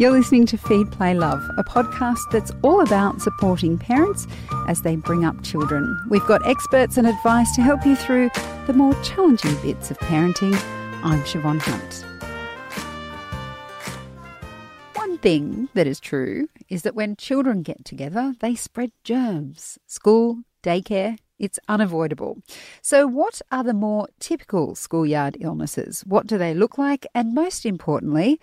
You're listening to Feed, Play, Love, a podcast that's all about supporting parents as they bring up children. We've got experts and advice to help you through the more challenging bits of parenting. I'm Siobhan Hunt. One thing that is true is that when children get together, they spread germs. School, daycare, it's unavoidable. So, what are the more typical schoolyard illnesses? What do they look like? And most importantly,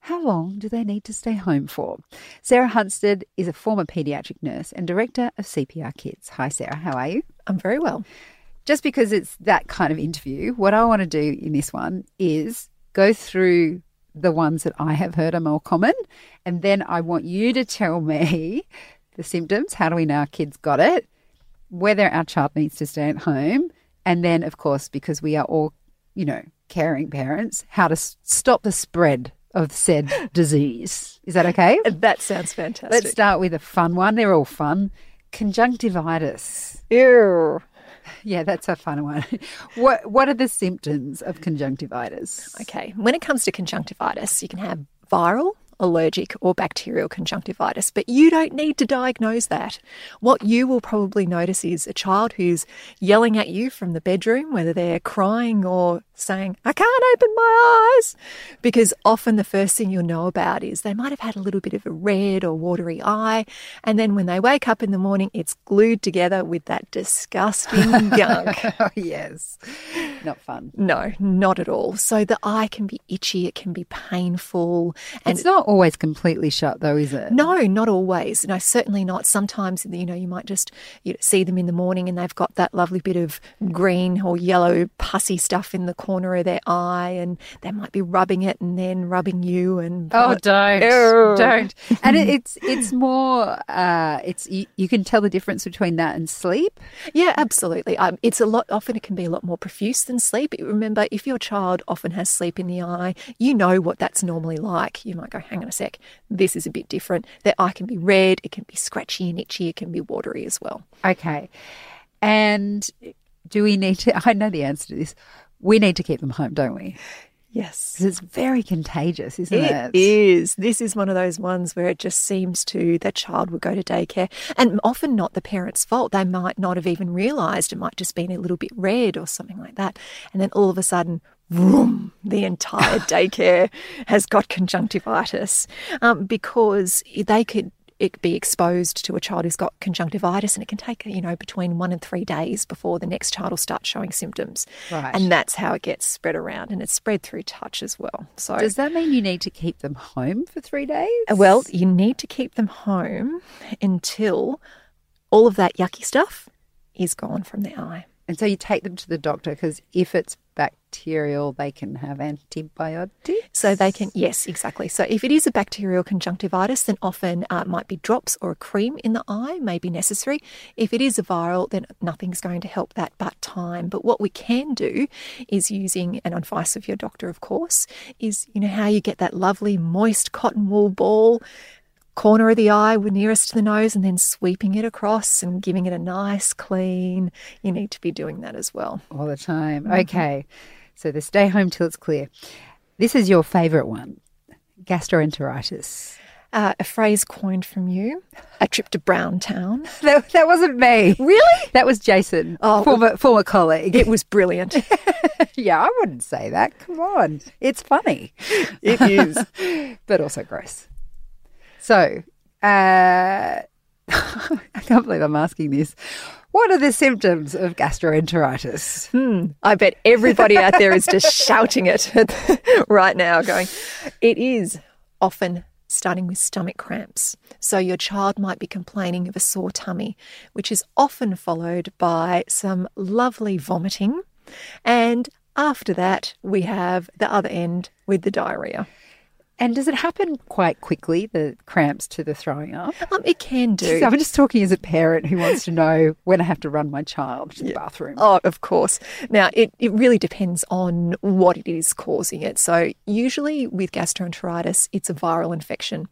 how long do they need to stay home for? Sarah Hunstead is a former paediatric nurse and director of CPR Kids. Hi, Sarah. How are you? I'm very well. Just because it's that kind of interview, what I want to do in this one is go through the ones that I have heard are more common, and then I want you to tell me the symptoms. How do we know our kids got it? whether our child needs to stay at home, and then, of course, because we are all, you know, caring parents, how to stop the spread of said disease. Is that okay? That sounds fantastic. Let's start with a fun one. They're all fun. Conjunctivitis. Ew. Yeah, that's a fun one. What What are the symptoms of conjunctivitis? Okay, when it comes to conjunctivitis, you can have viral, allergic, or bacterial conjunctivitis, but you don't need to diagnose that. What you will probably notice is a child who's yelling at you from the bedroom, whether they're crying or saying, I can't open my eyes. Because often the first thing you'll know about is they might have had a little bit of a red or watery eye. And then when they wake up in the morning, it's glued together with that disgusting gunk. oh, yes. Not fun. No, not at all. So the eye can be itchy, it can be painful. And it's not always completely shut, though, is it? No, not always. No, certainly not. Sometimes, you know, you might just you know, see them in the morning and they've got that lovely bit of green or yellow pussy stuff in the corner of their eye and they might be rubbing it and then rubbing you and oh don't. Ew. don't. And it, it's it's more uh it's you, you, can tell the difference between that and sleep. Yeah absolutely. Um, it's a lot often it can be a lot more profuse than sleep. Remember if your child often has sleep in the eye you know what that's normally like. You might go hang on a sec. This is a bit different. Their eye can be red. It can be scratchy and itchy. It can be watery as well. Okay. And do we need to i know the answer to this we need to keep them home, don't we? Yes. Because it's very contagious, isn't it? It is. This is one of those ones where it just seems to the child would go to daycare and often not the parent's fault. They might not have even realised it might just been a little bit red or something like that. And then all of a sudden, vroom, the entire daycare has got conjunctivitis um, because they could it be exposed to a child who's got conjunctivitis and it can take you know between one and three days before the next child will start showing symptoms. Right. and that's how it gets spread around and it's spread through touch as well. So does that mean you need to keep them home for three days? Uh, well you need to keep them home until all of that yucky stuff is gone from the eye. And so you take them to the doctor because if it's bacterial, they can have antibiotics. So they can, yes, exactly. So if it is a bacterial conjunctivitis, then often uh, might be drops or a cream in the eye may be necessary. If it is a viral, then nothing's going to help that but time. But what we can do is using an advice of your doctor, of course, is you know how you get that lovely moist cotton wool ball corner of the eye nearest to the nose and then sweeping it across and giving it a nice clean. You need to be doing that as well. All the time. Mm-hmm. Okay. So the stay home till it's clear. This is your favourite one gastroenteritis. Uh, a phrase coined from you, a trip to Browntown. that, that wasn't me. Really? That was Jason, oh, former, former colleague. It was brilliant. yeah, I wouldn't say that. Come on. It's funny. It is. but also gross. So, uh, I can't believe I'm asking this. What are the symptoms of gastroenteritis? Hmm, I bet everybody out there is just shouting it right now, going, it is often starting with stomach cramps. So your child might be complaining of a sore tummy, which is often followed by some lovely vomiting. And after that, we have the other end with the diarrhea. And does it happen quite quickly, the cramps to the throwing up? Um, it can do. I'm just talking as a parent who wants to know when I have to run my child to the bathroom. Oh, of course. Now, it, it really depends on what it is causing it. So, usually with gastroenteritis, it's a viral infection.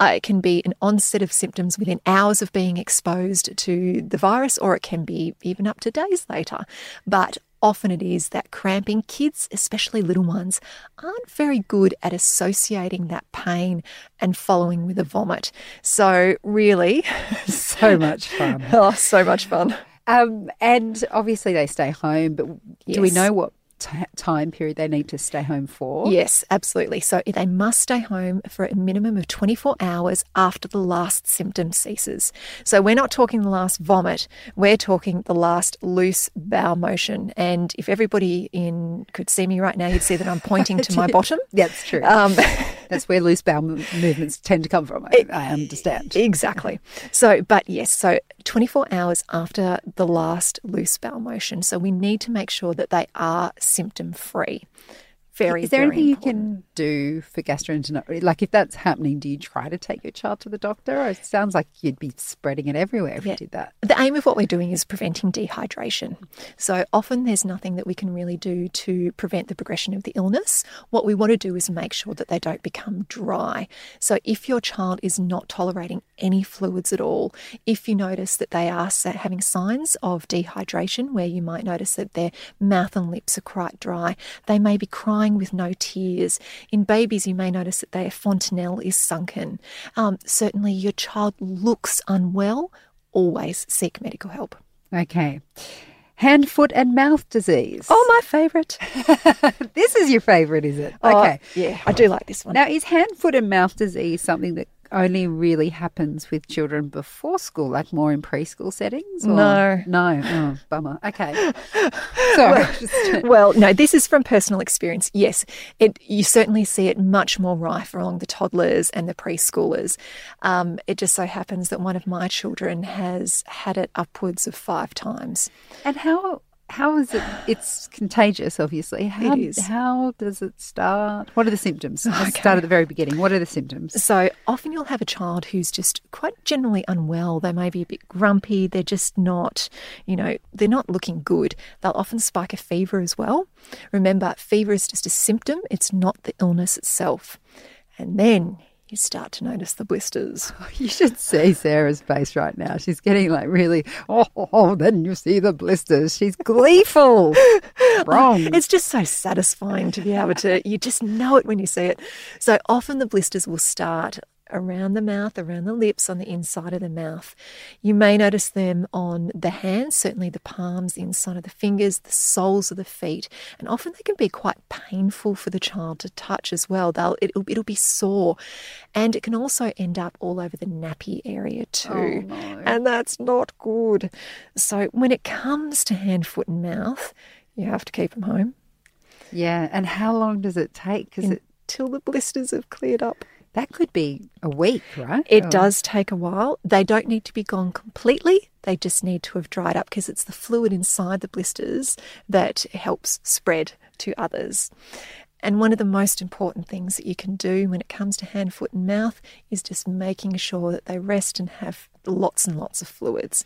Uh, it can be an onset of symptoms within hours of being exposed to the virus, or it can be even up to days later. But often it is that cramping kids, especially little ones, aren't very good at associating that pain and following with a vomit. So, really, so much fun. oh, so much fun. Um, and obviously they stay home, but do we know what t- time period they need to stay home for? Yes, absolutely. So they must stay home for a minimum of 24 hours after the last symptom ceases. So we're not talking the last vomit, we're talking the last loose bowel motion. And if everybody in could see me right now, you'd see that I'm pointing to my bottom. That's true. Um, That's where loose bowel movements tend to come from. I, I understand. Exactly. So, but yes, so 24 hours after the last loose bowel motion. So we need to make sure that they are symptom free. Very, Is there very anything you can do for gastroenteritis? Like, if that's happening, do you try to take your child to the doctor? Or it sounds like you'd be spreading it everywhere if Yeah. you did that. The aim of what we're doing is preventing dehydration. So often there's nothing that we can really do to prevent the progression of the illness. What we want to do is make sure that they don't become dry. So if your child is not tolerating any fluids at all, if you notice that they are having signs of dehydration, where you might notice that their mouth and lips are quite dry, they may be crying with no tears. In babies, you may notice that their fontanelle is sunken. Um, certainly, your child looks unwell always seek medical help. Okay. Hand, foot, and mouth disease. Oh, my favourite. this is your favourite, is it? Oh, Okay. yeah, I do like this one. Now, is hand, foot, and mouth disease something that only really happens with children before school, like more in preschool settings? or- No. No. Oh, bummer. Okay. Sorry. just- well, no, this is from personal experience. Yes, it you certainly see it much more rife along the toddlers and the preschoolers. Um, it just so happens that one of my children has had it upwards of five times. and how how is it? It's contagious, obviously. How, is. How does it start? What are the symptoms? Let's start at the very beginning. What are the symptoms? So often you'll have a child who's just quite generally unwell. They may be a bit grumpy. They're just not, you know, they're not looking good. They'll often spike a fever as well. Remember, fever is just a symptom, it's not the illness itself. And then you start to notice the blisters. You should see Sarah's face right now. She's getting like really, oh, oh, then you see the blisters. She's gleeful. Oh, Wrong. It's just so satisfying to be able to, you just know it when you see it. So often the blisters will start around the mouth, around the lips, on the inside of the mouth. You may notice them on the hands, certainly the palms, the inside of the fingers, the soles of the feet, and often they can be quite painful for the child to touch as well. They'll it'll, it'll be sore, and it can also end up all over the nappy area too, oh, and that's not good. So when it comes to hand, foot, and mouth, you have to keep them home yeah. And how long does it take? Because it, till the blisters have cleared up. That could be a week, right? It does take a while. They don't need to be gone completely. They just need to have dried up because it's the fluid inside the blisters that helps spread to others. And one of the most important things that you can do when it comes to hand, foot, and mouth is just making sure that they rest and have lots and lots of fluids.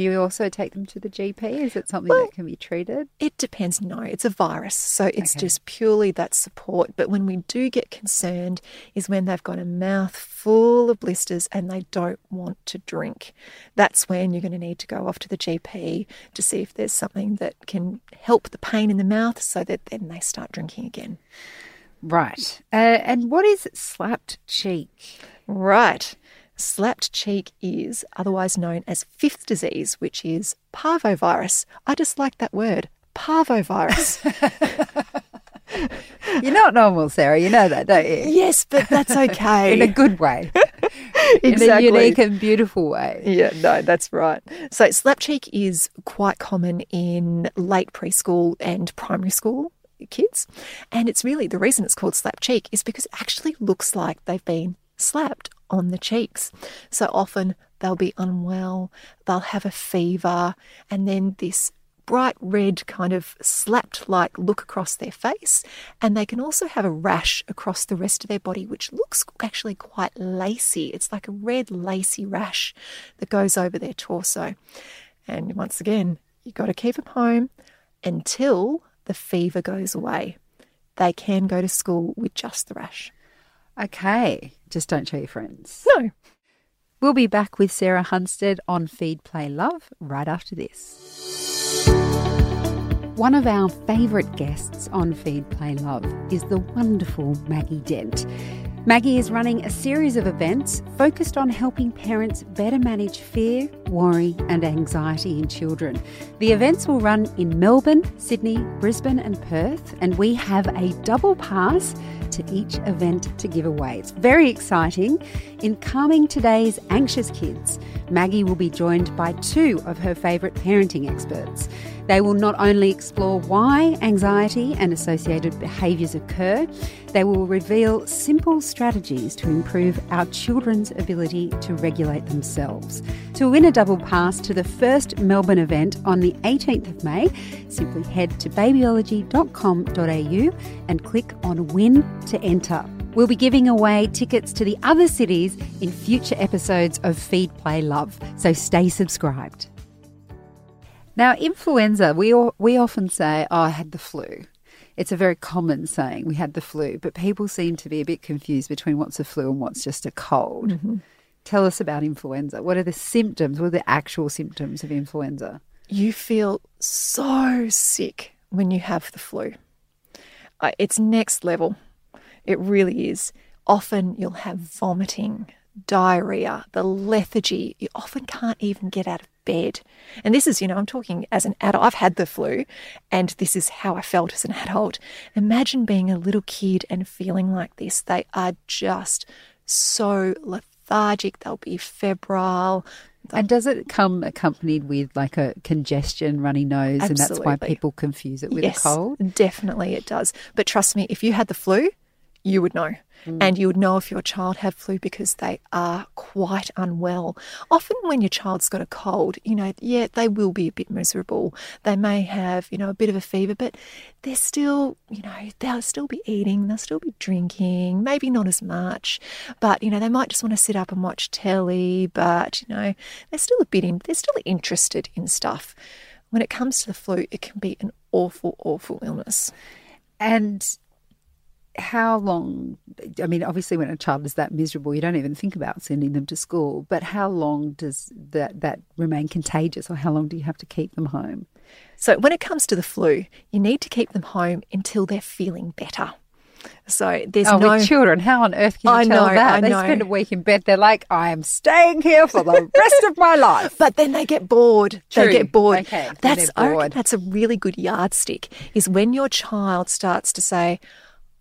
Do you also take them to the GP? Is it something that can be treated? It depends. No, it's a virus. So it's Okay. just purely that support. But when we do get concerned is when they've got a mouth full of blisters and they don't want to drink. That's when you're going to need to go off to the GP to see if there's something that can help the pain in the mouth so that then they start drinking again. Right. Uh, and what is slapped cheek? Right. Slapped cheek is otherwise known as fifth disease, which is parvovirus. I just like that word, parvovirus. You're not normal, Sarah. You know that, don't you? yes, but that's okay. In a good way. exactly. In a unique and beautiful way. Yeah, no, that's right. So slap cheek is quite common in late preschool and primary school kids. And it's really the reason it's called slap cheek is because it actually looks like they've been slapped on the cheeks. So often they'll be unwell, they'll have a fever, and then this bright red kind of slapped like look across their face and they can also have a rash across the rest of their body which looks actually quite lacy. It's like a red lacy rash that goes over their torso. And once again you've got to keep them home until the fever goes away. They can go to school with just the rash Okay. Just don't show your friends. no We'll be back with Sarah Hunstead on Feed Play Love right after this. One of our favourite guests on Feed Play Love is the wonderful Maggie Dent. Maggie is running a series of events focused on helping parents better manage fear, worry, and anxiety in children. The events will run in Melbourne, Sydney, Brisbane, and Perth, and we have a double pass to each event to give away. It's very exciting. In Calming Today's Anxious Kids, Maggie will be joined by two of her favourite parenting experts. They will not only explore why anxiety and associated behaviours occur, they will reveal simple strategies to improve our children's ability to regulate themselves. To win a double pass to the first Melbourne event on the 18th of May, simply head to babyology.com.au and click on Win to enter. We'll be giving away tickets to the other cities in future episodes of Feed Play Love, so stay subscribed. Now, influenza, we, we often say, oh, I had the flu. It's a very common saying, we had the flu, but people seem to be a bit confused between what's a flu and what's just a cold. Mm-hmm. Tell us about influenza. What are the symptoms? What are the actual symptoms of influenza? You feel so sick when you have the flu. Uh, it's next level. It really is. Often you'll have vomiting, diarrhea, the lethargy. You often can't even get out of bed. And this is, you know, I'm talking as an adult. I've had the flu, and this is how I felt as an adult. Imagine being a little kid and feeling like this. They are just so lethargic, they'll be febrile. And does it come accompanied with like a congestion, runny nose, Absolutely. and that's why people confuse it with yes, a cold? Definitely it does. But trust me, if you had the flu, you would know. Mm. And you would know if your child had flu because they are quite unwell. Often, when your child's got a cold, you know, yeah, they will be a bit miserable. They may have, you know, a bit of a fever, but they're still, you know, they'll still be eating, they'll still be drinking, maybe not as much, but, you know, they might just want to sit up and watch telly, but, you know, they're still a bit in, they're still interested in stuff. When it comes to the flu, it can be an awful, awful illness. And how long i mean obviously when a child is that miserable you don't even think about sending them to school but how long does that that remain contagious or how long do you have to keep them home so when it comes to the flu you need to keep them home until they're feeling better so there's oh, no children. How on earth can you I tell know, that? I they know. spend a week in bed. They're like, I am staying here for the rest of my life. But then they get bored. True. They get bored. Okay, that's bored. that's a really good yardstick. Is when your child starts to say,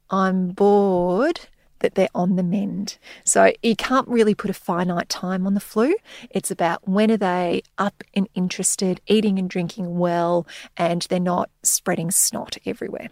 I'm bored that they're on the mend. So you can't really put a finite time on the flu. It's about when are they up and interested, eating and drinking well, and they're not spreading snot everywhere.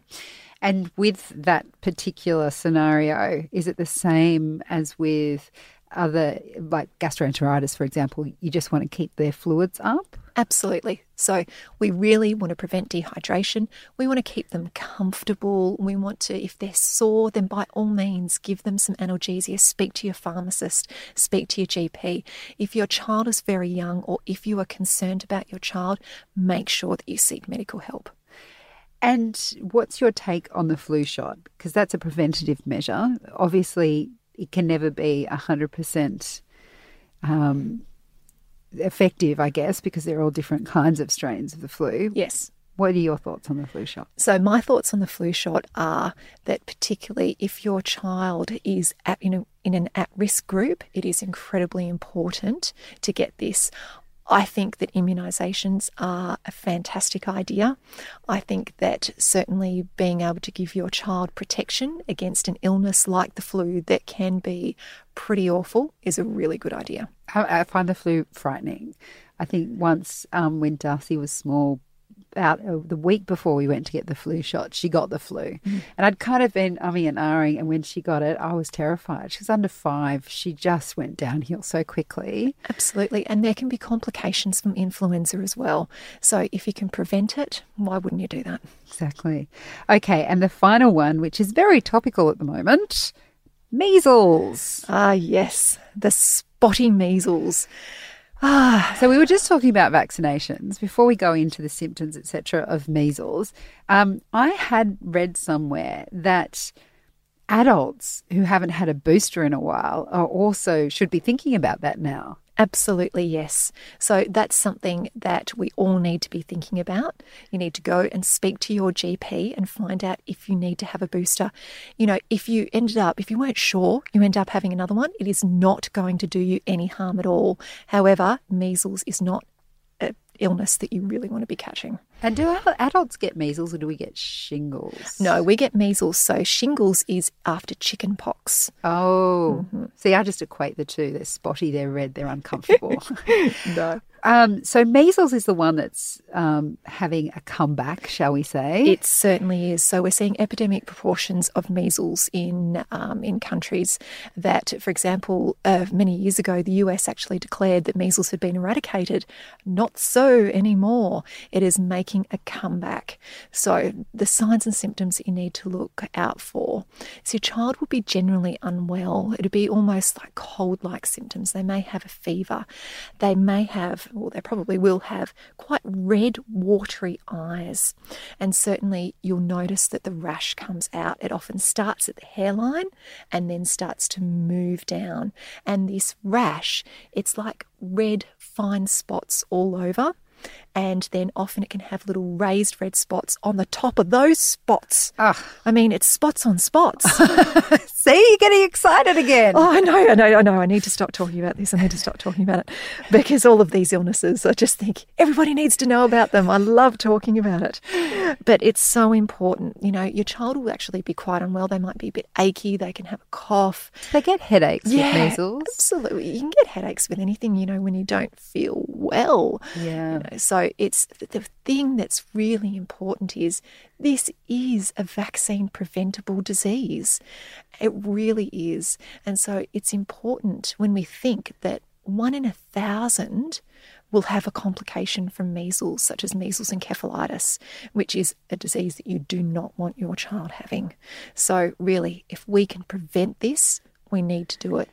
And with that particular scenario, is it the same as with other, like gastroenteritis, for example? You just want to keep their fluids up? Absolutely. So, we really want to prevent dehydration. We want to keep them comfortable. We want to, if they're sore, then by all means give them some analgesia. Speak to your pharmacist, speak to your GP. If your child is very young or if you are concerned about your child, make sure that you seek medical help. And what's your take on the flu shot? Because that's a preventative measure. Obviously, it can never be 100% um, effective, I guess, because they're all different kinds of strains of the flu. Yes. What are your thoughts on the flu shot? So my thoughts on the flu shot are that particularly if your child is at, in, a, in an at-risk group, it is incredibly important to get this. I think that immunisations are a fantastic idea. I think that certainly being able to give your child protection against an illness like the flu that can be pretty awful is a really good idea. I, find the flu frightening. I think once um, when Darcy was small, about uh, the week before we went to get the flu shot, she got the flu. Mm. And I'd kind of been umming and ahhing. And when she got it, I was terrified. She was under five. She just went downhill so quickly. Absolutely. And there can be complications from influenza as well. So if you can prevent it, why wouldn't you do that? Exactly. Okay. And the final one, which is very topical at the moment measles. Ah, yes. The spotty measles. Ah, so we were just talking about vaccinations before we go into the symptoms, etc., of measles. Um, I had read somewhere that adults who haven't had a booster in a while are also should be thinking about that now. Absolutely, yes. So that's something that we all need to be thinking about. You need to go and speak to your GP and find out if you need to have a booster. You know, if you ended up, if you weren't sure, you end up having another one, it is not going to do you any harm at all. However, measles is not an illness that you really want to be catching. And do our adults get measles or do we get shingles? No, we get measles. So shingles is after chicken pox. Oh, see, I just equate the two. They're spotty, they're red, they're uncomfortable. No. um, so measles is the one that's um, having a comeback, shall we say? It certainly is. So we're seeing epidemic proportions of measles in um, in countries that, for example, uh, many years ago, the US actually declared that measles had been eradicated. Not so anymore. It is making a comeback. So the signs and symptoms that you need to look out for. So your child will be generally unwell. It'll be almost like cold-like symptoms. They may have a fever. They may have, or they probably will have, quite red, watery eyes. And certainly you'll notice that the rash comes out. It often starts at the hairline and then starts to move down. And this rash, it's like red, fine spots all over. And then often it can have little raised red spots on the top of those spots. Ah. I mean, it's spots on spots. See, you're getting excited again. Oh, I know, I know, I know. I need to stop talking about this. I need to stop talking about it because all of these illnesses, I just think everybody needs to know about them. I love talking about it. But it's so important. You know, your child will actually be quite unwell. They might be a bit achy. They can have a cough. They get headaches with measles. Absolutely. You can get headaches with anything, you know, when you don't feel well. Yeah. You know, so it's the thing that's really important is this is a vaccine preventable disease. It really is. And so it's important when we think that one in a thousand will have a complication from measles, such as measles and encephalitis, which is a disease that you do not want your child having. So, really, if we can prevent this, we need to do it.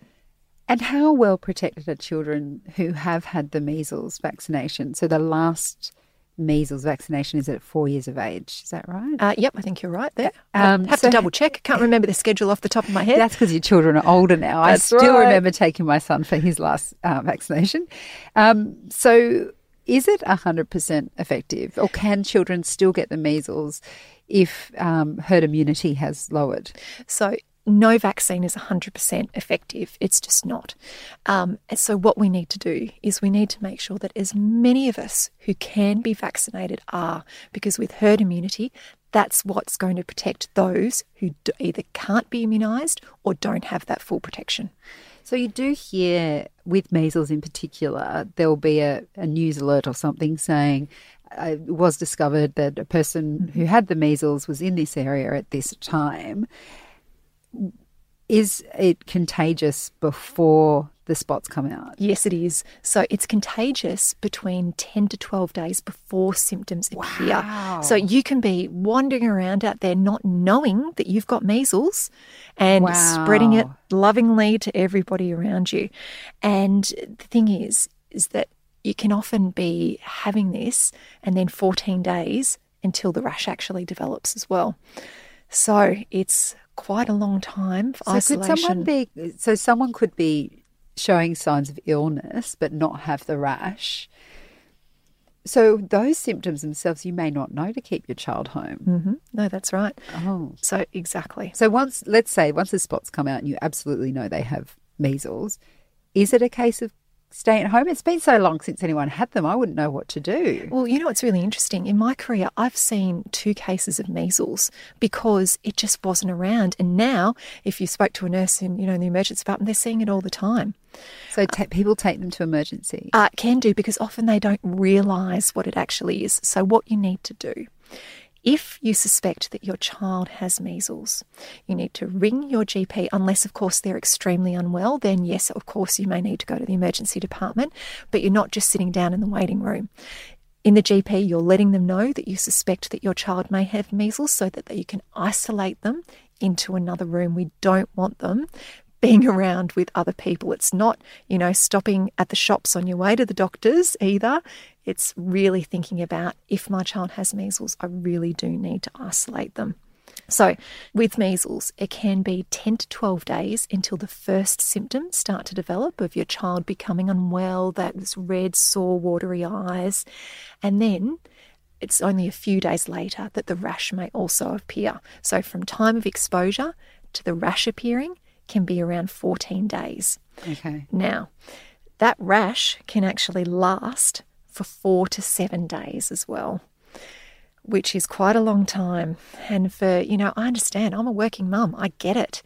And how well protected are children who have had the measles vaccination? So the last measles vaccination is at four years of age. Is that right? Uh, yep, I think you're right there. Um, I have so- to double check. Can't remember the schedule off the top of my head. That's because your children are older now. I still right. remember taking my son for his last uh, vaccination. Um, so, is it 100% effective, or can children still get the measles if um, herd immunity has lowered? So, no vaccine is 100% effective. It's just not. Um, and so, what we need to do is we need to make sure that as many of us who can be vaccinated are, because with herd immunity, that's what's going to protect those who d- either can't be immunised or don't have that full protection. So you do hear with measles in particular, there will be a, a news alert or something saying uh, it was discovered that a person who had the measles was in this area at this time. Is it contagious before the spots come out? Yes, it is. So it's contagious between 10 to 12 days before symptoms appear. Wow. So you can be wandering around out there not knowing that you've got measles and spreading it lovingly to everybody around you. And the thing is, is that you can often be having this and then 14 days until the rash actually develops as well. So it's quite a long time for So isolation. could someone be? So someone could be showing signs of illness but not have the rash. So those symptoms themselves, you may not know to keep your child home. hmm No, that's right. Oh, So exactly. so once let's say once the spots come out and you absolutely know they have measles, is it a case of staying at home? It's been so long since anyone had them, I wouldn't know what to do. Well, you know what's really interesting? In my career, I've seen two cases of measles because it just wasn't around. And now, if you spoke to a nurse in, you know, in the emergency department, they're seeing it all the time. So ta people take them to emergency. Uh, can do because often they don't realise what it actually is. So, what you need to do if you suspect that your child has measles, you need to ring your GP, unless, of course, they're extremely unwell. Then, yes, of course, you may need to go to the emergency department, but you're not just sitting down in the waiting room. In the GP, you're letting them know that you suspect that your child may have measles so that you can isolate them into another room. We don't want them being around with other people. It's not, you know, stopping at the shops on your way to the doctors either. It's really thinking about if my child has measles, I really do need to isolate them. So, with measles, it can be 10 to 12 days until the first symptoms start to develop of your child becoming unwell, that this red, sore, watery eyes. And then it's only a few days later that the rash may also appear. So, from time of exposure to the rash appearing can be around 14 days. Okay. Now, that rash can actually last for four to seven days as well, which is quite a long time. And for, you know, I understand, I'm a working mum, I get it.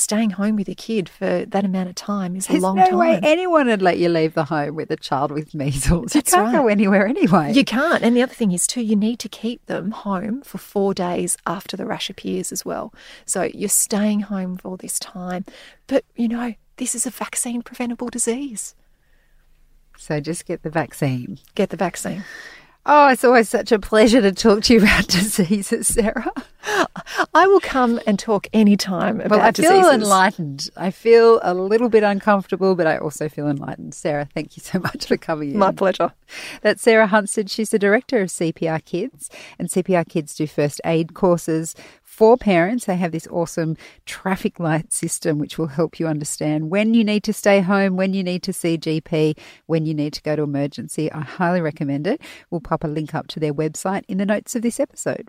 Staying home with your kid for that amount of time is a There's long no time. way anyone would let you leave the home with a child with measles. That's you can't right. go anywhere anyway. You can't. And the other thing is, too, you need to keep them home for four days after the rash appears as well. So you're staying home for all this time. But, you know, this is a vaccine preventable disease. so just get the vaccine. Get the vaccine. Oh, it's always such a pleasure to talk to you about diseases, Sarah. I will come and talk anytime about Well, I feel diseases. enlightened. I feel a little bit uncomfortable, but I also feel enlightened. Sarah, thank you so much for coming in. My pleasure. That's Sarah Hunstead. She's the director of CPR Kids, and CPR Kids do first aid courses for parents. They have this awesome traffic light system which will help you understand when you need to stay home, when you need to see GP, when you need to go to emergency. I highly recommend it. We'll pop a link up to their website in the notes of this episode.